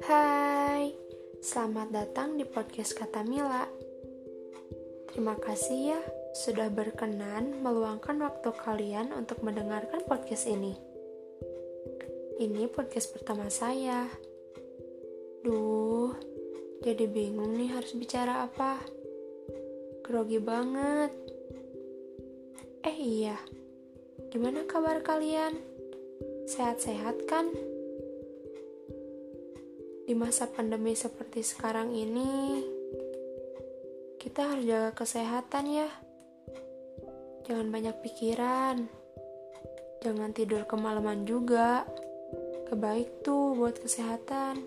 Hai, selamat datang di podcast Kata Mila. Terima kasih ya sudah berkenan meluangkan waktu kalian untuk mendengarkan podcast ini. Ini podcast pertama saya. Duh, jadi bingung nih harus bicara apa. Grogi banget. Eh iya, gimana kabar kalian? Sehat-sehat kan? Di masa pandemi seperti sekarang ini, kita harus jaga kesehatan ya. Jangan banyak pikiran. Jangan tidur kemalaman juga. Kebaik tuh buat kesehatan.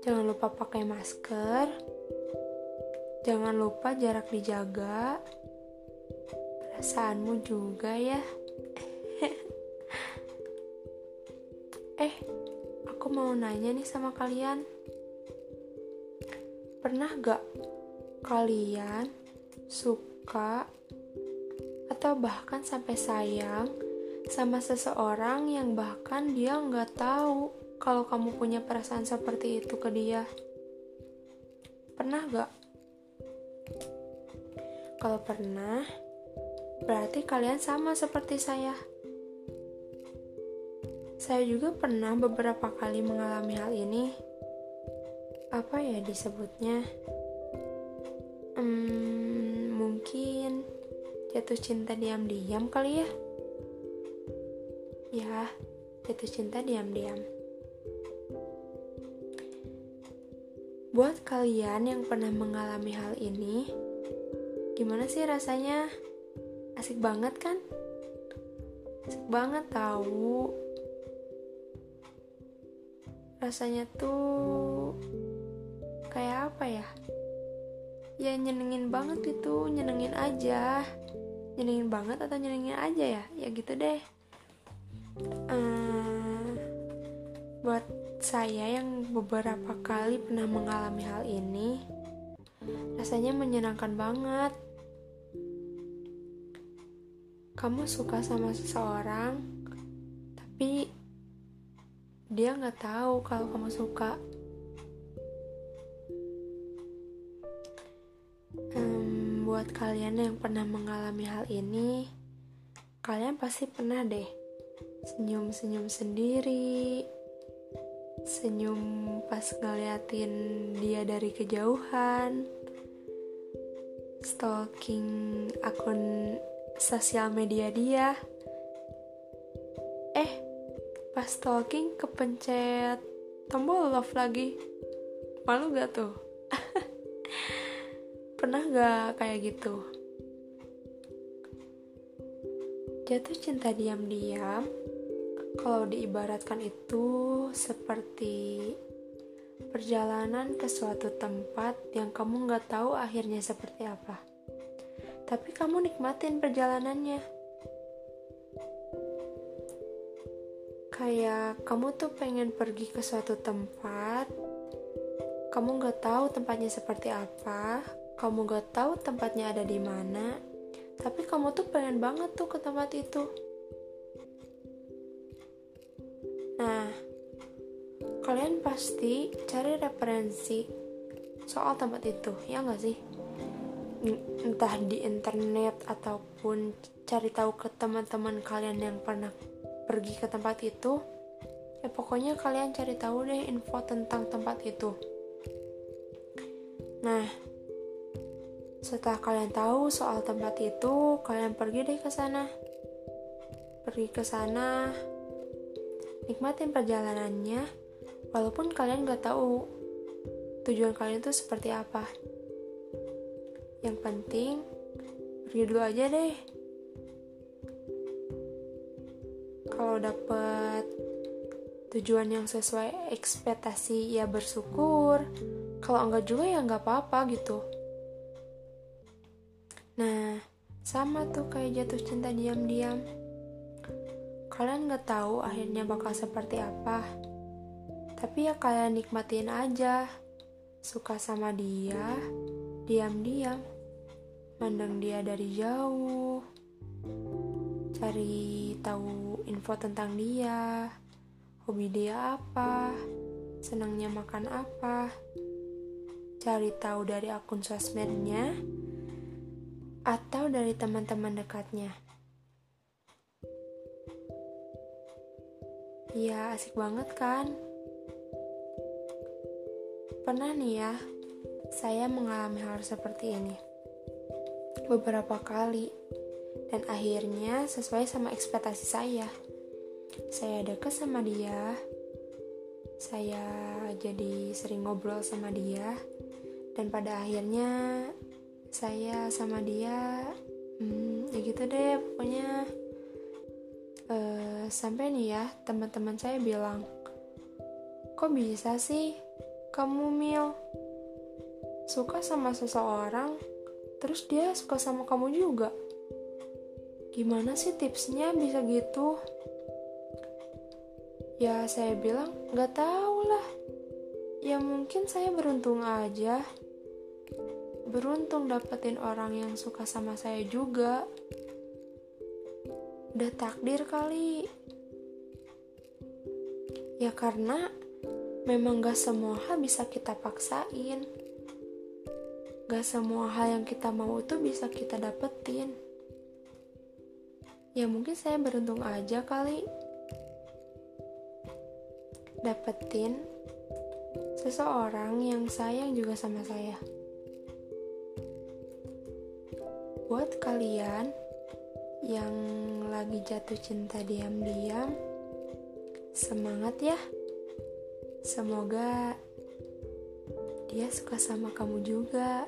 Jangan lupa pakai masker. Jangan lupa jarak dijaga. Perasaanmu juga ya. Eh, aku mau nanya nih sama kalian. Pernah gak kalian suka atau bahkan sampai sayang sama seseorang yang bahkan dia nggak tahu kalau kamu punya perasaan seperti itu ke dia? Pernah gak? Kalau pernah, berarti kalian sama seperti saya. Saya juga pernah beberapa kali mengalami hal ini. Apa ya disebutnya? Hmm, mungkin jatuh cinta diam-diam kali ya? Ya, jatuh cinta diam-diam. Buat kalian yang pernah mengalami hal ini, gimana sih rasanya? Asik banget kan? Asik banget tahu rasanya tuh kayak apa ya? Ya nyenengin banget itu nyenengin aja. Nyenengin banget atau nyenengin aja ya? Ya gitu deh. Um, buat saya yang beberapa kali pernah mengalami hal ini rasanya menyenangkan banget. Kamu suka sama seseorang tapi dia nggak tahu kalau kamu suka. Um, buat kalian yang pernah mengalami hal ini kalian pasti pernah deh senyum-senyum sendiri senyum pas ngeliatin dia dari kejauhan stalking akun sosial media dia pas stalking kepencet tombol love lagi? Malu gak tuh? Pernah gak kayak gitu? Jatuh cinta diam-diam kalau diibaratkan itu seperti perjalanan ke suatu tempat yang kamu nggak tahu akhirnya seperti apa. Tapi kamu nikmatin perjalanannya kayak kamu tuh pengen pergi ke suatu tempat kamu nggak tahu tempatnya seperti apa kamu nggak tahu tempatnya ada di mana tapi kamu tuh pengen banget tuh ke tempat itu. Nah kalian pasti cari referensi soal tempat itu ya nggak sih? Entah di internet ataupun cari tahu ke teman-teman kalian yang pernah pergi ke tempat itu, ya pokoknya kalian cari tahu deh info tentang tempat itu. Nah, setelah kalian tahu soal tempat itu, kalian pergi deh ke sana. Pergi ke sana, nikmatin perjalanannya, walaupun kalian gak tahu tujuan kalian itu seperti apa. Yang penting, pergi dulu aja deh kalau dapet tujuan yang sesuai ekspektasi ya bersyukur. Kalau enggak juga ya nggak apa-apa gitu. Nah sama tuh kayak jatuh cinta diam-diam. Kalian nggak tahu akhirnya bakal seperti apa. Tapi ya kalian nikmatin aja. Suka sama dia diam-diam. Mandang dia dari jauh cari tahu info tentang dia, hobi dia apa, senangnya makan apa, cari tahu dari akun sosmednya, atau dari teman-teman dekatnya. Ya, asik banget kan? Pernah nih ya, saya mengalami hal seperti ini beberapa kali, dan akhirnya sesuai sama ekspektasi saya. Saya dekat sama dia, saya jadi sering ngobrol sama dia, dan pada akhirnya saya sama dia hmm, ya gitu deh pokoknya uh, sampai nih ya teman-teman saya bilang kok bisa sih kamu mil? Suka sama seseorang terus dia suka sama kamu juga gimana sih tipsnya bisa gitu? Ya saya bilang nggak tahu lah ya mungkin saya beruntung aja. Beruntung dapetin orang yang suka sama saya juga. Udah takdir kali. Ya karena memang gak semua hal bisa kita paksain. Gak semua hal yang kita mau itu bisa kita dapetin ya mungkin saya beruntung aja kali dapetin seseorang yang sayang juga sama saya. buat kalian yang lagi jatuh cinta diam-diam, semangat ya. Semoga dia suka sama kamu juga.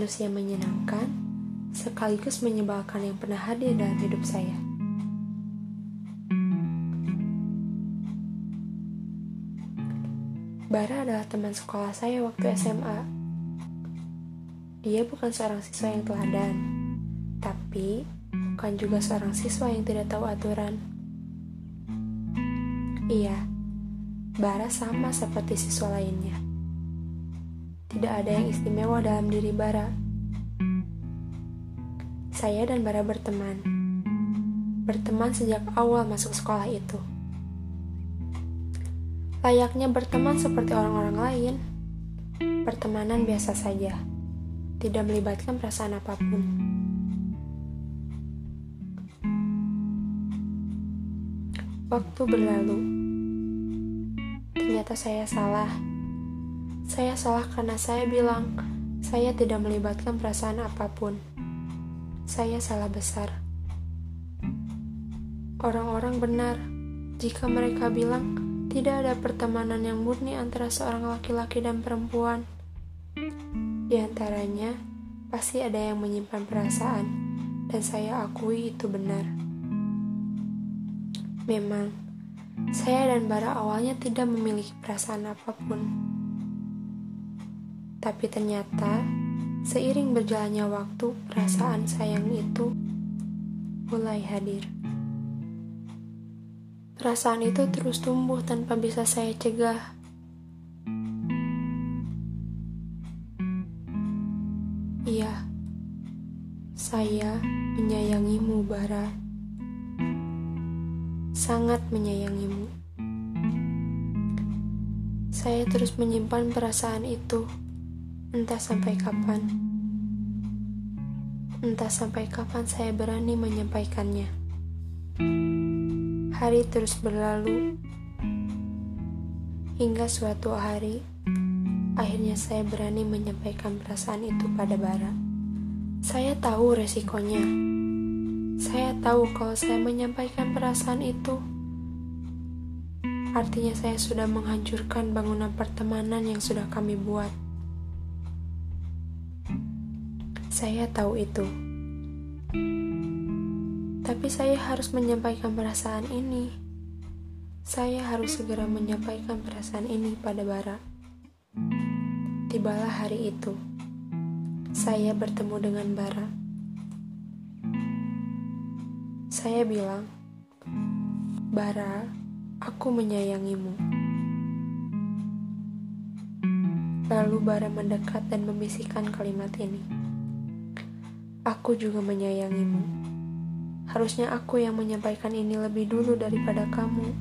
Manusia menyenangkan sekaligus menyebalkan yang pernah hadir dalam hidup saya. Bara adalah teman sekolah saya waktu SMA. Dia bukan seorang siswa yang teladan, tapi bukan juga seorang siswa yang tidak tahu aturan. Iya, Bara sama seperti siswa lainnya. Tidak ada yang istimewa dalam diri Bara saya dan Bara berteman. Berteman sejak awal masuk sekolah itu. Layaknya berteman seperti orang-orang lain, pertemanan biasa saja, tidak melibatkan perasaan apa pun. Waktu berlalu, ternyata saya salah. Saya salah karena saya bilang saya tidak melibatkan perasaan apa pun saya salah besar. Orang-orang benar jika mereka bilang tidak ada pertemanan yang murni antara seorang laki-laki dan perempuan. Di antaranya, pasti ada yang menyimpan perasaan, dan saya akui itu benar. Memang, saya dan Bara awalnya tidak memiliki perasaan apa pun. Tapi ternyata, Seiring berjalannya waktu, perasaan sayang itu mulai hadir. Perasaan itu terus tumbuh tanpa bisa saya cegah. Iya, saya menyayangimu, Bara. Sangat menyayangimu. Saya terus menyimpan perasaan itu Entah sampai kapan, entah sampai kapan saya berani menyampaikannya. Hari terus berlalu, hingga suatu hari, akhirnya saya berani menyampaikan perasaan itu pada Bara. Saya tahu resikonya. Saya tahu kalau saya menyampaikan perasaan itu, artinya saya sudah menghancurkan bangunan pertemanan yang sudah kami buat. Saya tahu itu. Tapi saya harus menyampaikan perasaan ini. Saya harus segera menyampaikan perasaan ini pada Bara. Tibalah hari itu. Saya bertemu dengan Bara. Saya bilang, "Bara, aku menyayangimu." Lalu Bara mendekat dan membisikkan kalimat ini. Aku juga menyayangimu. Harusnya aku yang menyampaikan ini lebih dulu daripada kamu.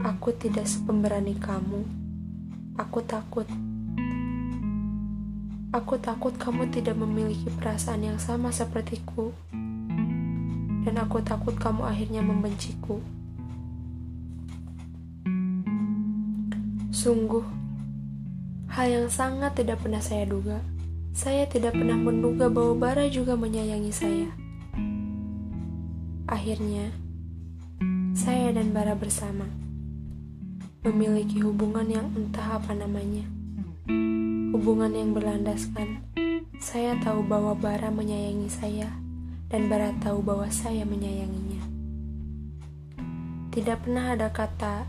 Aku tidak sepemberani kamu. Aku takut. Aku takut kamu tidak memiliki perasaan yang sama sepertiku. Dan aku takut kamu akhirnya membenciku. Sungguh, hal yang sangat tidak pernah saya duga. Saya tidak pernah menduga bahwa Bara juga menyayangi saya. Akhirnya, saya dan Bara bersama memiliki hubungan yang entah apa namanya. Hubungan yang berlandaskan, saya tahu bahwa Bara menyayangi saya, dan Bara tahu bahwa saya menyayanginya. Tidak pernah ada kata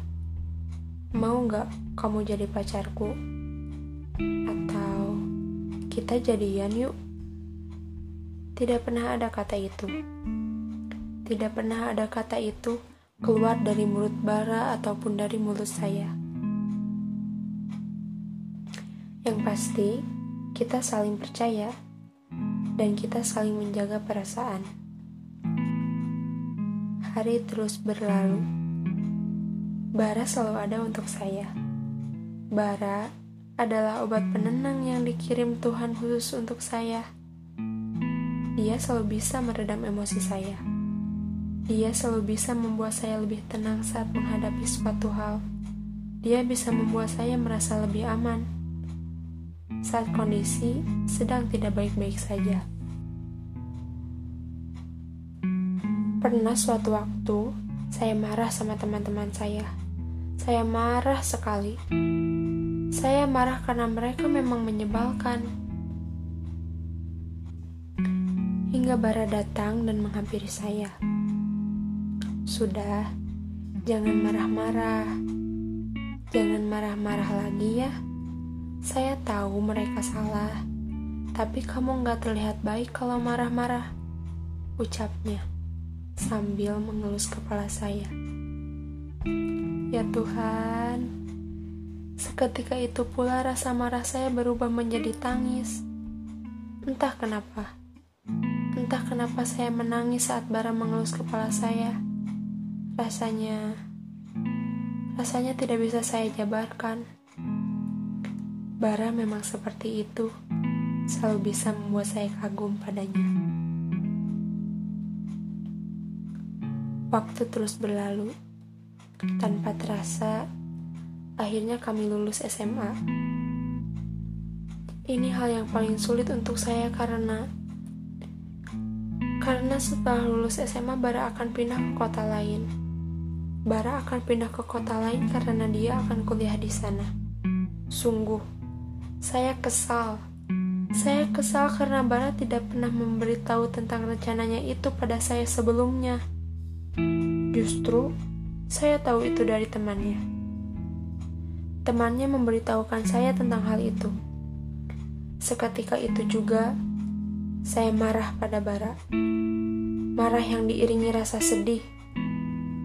Mau nggak kamu jadi pacarku? Atau kita jadian yuk? Tidak pernah ada kata itu. Tidak pernah ada kata itu keluar dari mulut Bara ataupun dari mulut saya. Yang pasti, kita saling percaya dan kita saling menjaga perasaan. Hari terus berlalu Bara selalu ada untuk saya. Bara adalah obat penenang yang dikirim Tuhan khusus untuk saya. Dia selalu bisa meredam emosi saya. Dia selalu bisa membuat saya lebih tenang saat menghadapi suatu hal. Dia bisa membuat saya merasa lebih aman saat kondisi sedang tidak baik-baik saja. Pernah suatu waktu saya marah sama teman-teman saya. Saya marah sekali. Saya marah karena mereka memang menyebalkan. Hingga Bara datang dan menghampiri saya. Sudah, jangan marah-marah. Jangan marah-marah lagi ya. Saya tahu mereka salah, tapi kamu nggak terlihat baik kalau marah-marah. Ucapnya sambil mengelus kepala saya. Ya Tuhan, seketika itu pula rasa marah saya berubah menjadi tangis. Entah kenapa, entah kenapa saya menangis saat Bara mengelus kepala saya. Rasanya, rasanya tidak bisa saya jabarkan. Bara memang seperti itu, selalu bisa membuat saya kagum padanya. Waktu terus berlalu. Tanpa terasa, akhirnya kami lulus SMA. Ini hal yang paling sulit untuk saya karena karena setelah lulus SMA Bara akan pindah ke kota lain. Bara akan pindah ke kota lain karena dia akan kuliah di sana. Sungguh, saya kesal. Saya kesal karena Bara tidak pernah memberitahu tentang rencananya itu pada saya sebelumnya. Justru, saya tahu itu dari temannya. Temannya memberitahukan saya tentang hal itu. Seketika itu juga, saya marah pada Bara. Marah yang diiringi rasa sedih.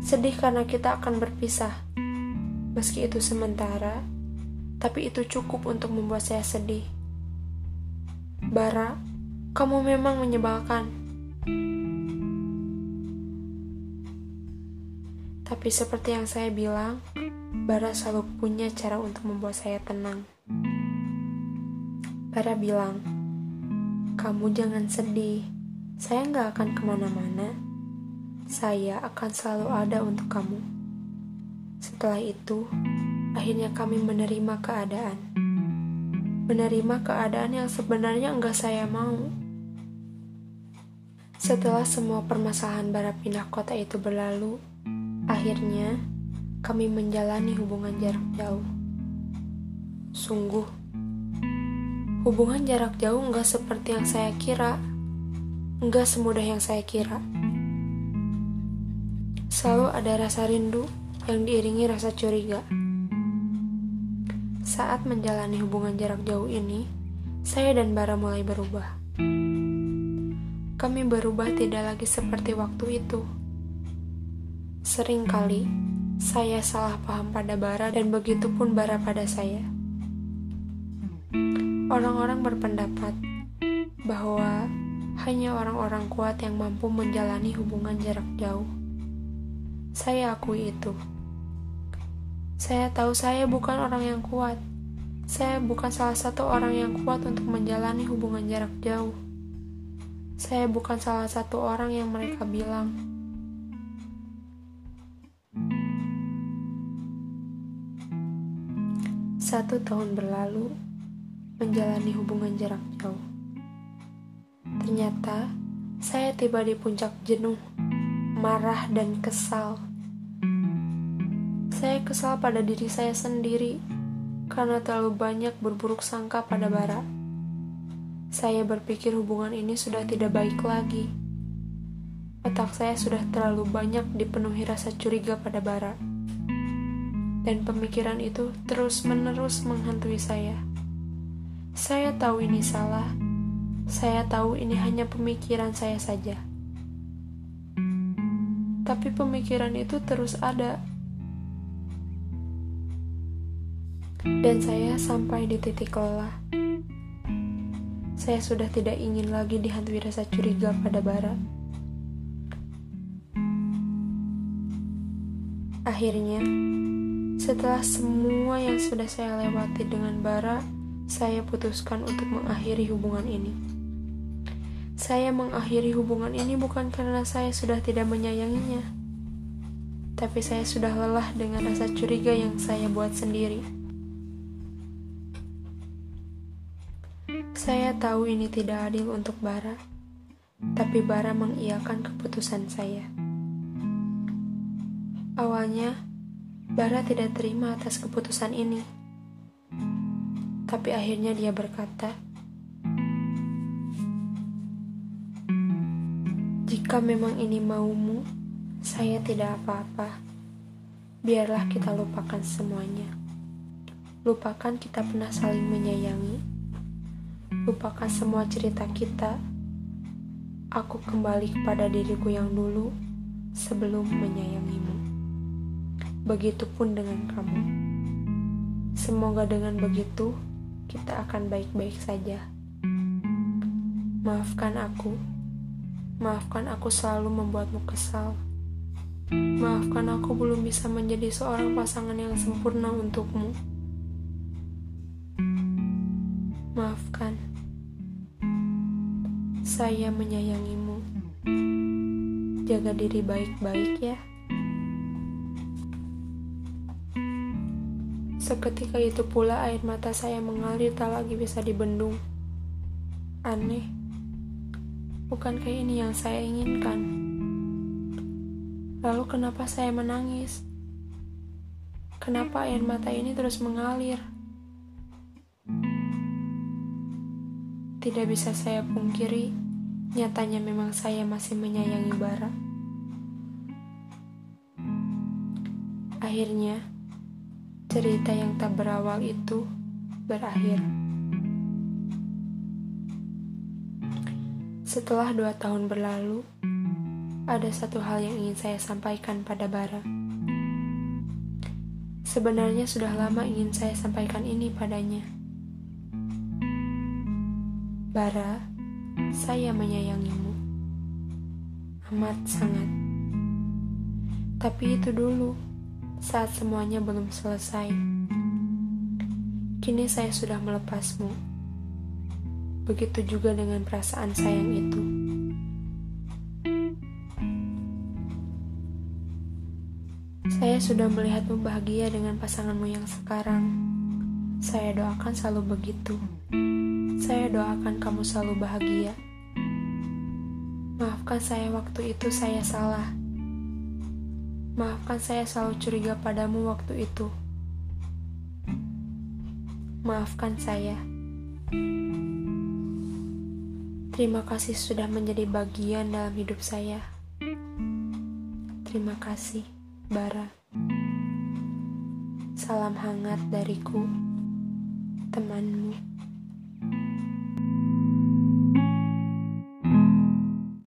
Sedih karena kita akan berpisah. Meski itu sementara, tapi itu cukup untuk membuat saya sedih. Bara, kamu memang menyebalkan. Tapi seperti yang saya bilang, Bara selalu punya cara untuk membuat saya tenang. Bara bilang, kamu jangan sedih, saya nggak akan ke mana-mana. Saya akan selalu ada untuk kamu. Setelah itu, akhirnya kami menerima keadaan. Menerima keadaan yang sebenarnya enggak saya mau. Setelah semua permasalahan bara pindah kota itu berlalu, Akhirnya, kami menjalani hubungan jarak jauh. Sungguh, hubungan jarak jauh nggak seperti yang saya kira, nggak semudah yang saya kira. Selalu ada rasa rindu yang diiringi rasa curiga. Saat menjalani hubungan jarak jauh ini, saya dan Bara mulai berubah. Kami berubah tidak lagi seperti waktu itu Sering kali saya salah paham pada Bara dan begitu pun Bara pada saya. Orang-orang berpendapat bahwa hanya orang-orang kuat yang mampu menjalani hubungan jarak jauh. Saya akui itu. Saya tahu saya bukan orang yang kuat. Saya bukan salah satu orang yang kuat untuk menjalani hubungan jarak jauh. Saya bukan salah satu orang yang mereka bilang. Satu tahun berlalu, menjalani hubungan jarak jauh. Ternyata, saya tiba di puncak jenuh, marah, dan kesal. Saya kesal pada diri saya sendiri karena terlalu banyak berburuk sangka pada Bara. Saya berpikir hubungan ini sudah tidak baik lagi. Otak saya sudah terlalu banyak dipenuhi rasa curiga pada Bara. Dan pemikiran itu terus-menerus menghantui saya. Saya tahu ini salah. Saya tahu ini hanya pemikiran saya saja. Tapi pemikiran itu terus ada. Dan saya sampai di titik lelah saya sudah tidak ingin lagi dihantui rasa curiga pada Bara. Akhirnya, setelah semua yang sudah saya lewati dengan Bara, saya putuskan untuk mengakhiri hubungan ini. Saya mengakhiri hubungan ini bukan karena saya sudah tidak menyayanginya, tapi saya sudah lelah dengan rasa curiga yang saya buat sendiri. Saya tahu ini tidak adil untuk Bara, tapi Bara mengiyakan keputusan saya. Awalnya, Bara tidak terima atas keputusan ini, tapi akhirnya dia berkata, "Jika memang ini maumu, saya tidak apa-apa. Biarlah kita lupakan semuanya. Lupakan kita pernah saling menyayangi." Lupakan semua cerita kita. Aku kembali kepada diriku yang dulu sebelum menyayangimu. Begitupun dengan kamu. Semoga dengan begitu kita akan baik-baik saja. Maafkan aku. Maafkan aku selalu membuatmu kesal. Maafkan aku belum bisa menjadi seorang pasangan yang sempurna untukmu. Maafkan. Saya menyayangimu. Jaga diri baik-baik ya. Seketika itu pula air mata saya mengalir tak lagi bisa dibendung. Aneh. Bukan kayak ini yang saya inginkan. Lalu kenapa saya menangis? Kenapa air mata ini terus mengalir? Tidak bisa saya pungkiri, Nyatanya memang saya masih menyayangi Bara. Akhirnya, cerita yang tak berawal itu berakhir. Setelah dua tahun berlalu, ada satu hal yang ingin saya sampaikan pada Bara. Sebenarnya sudah lama ingin saya sampaikan ini padanya. Bara, saya menyayangimu. Amat sangat. Tapi itu dulu, saat semuanya belum selesai. Kini saya sudah melepasmu. Begitu juga dengan perasaan sayang itu. Saya sudah melihatmu bahagia dengan pasanganmu yang sekarang. Saya doakan selalu begitu. Saya doakan kamu selalu bahagia. Maafkan saya waktu itu saya salah. Maafkan saya selalu curiga padamu waktu itu. Maafkan saya. Terima kasih sudah menjadi bagian dalam hidup saya. Terima kasih, Bara. Salam hangat dariku, temanmu.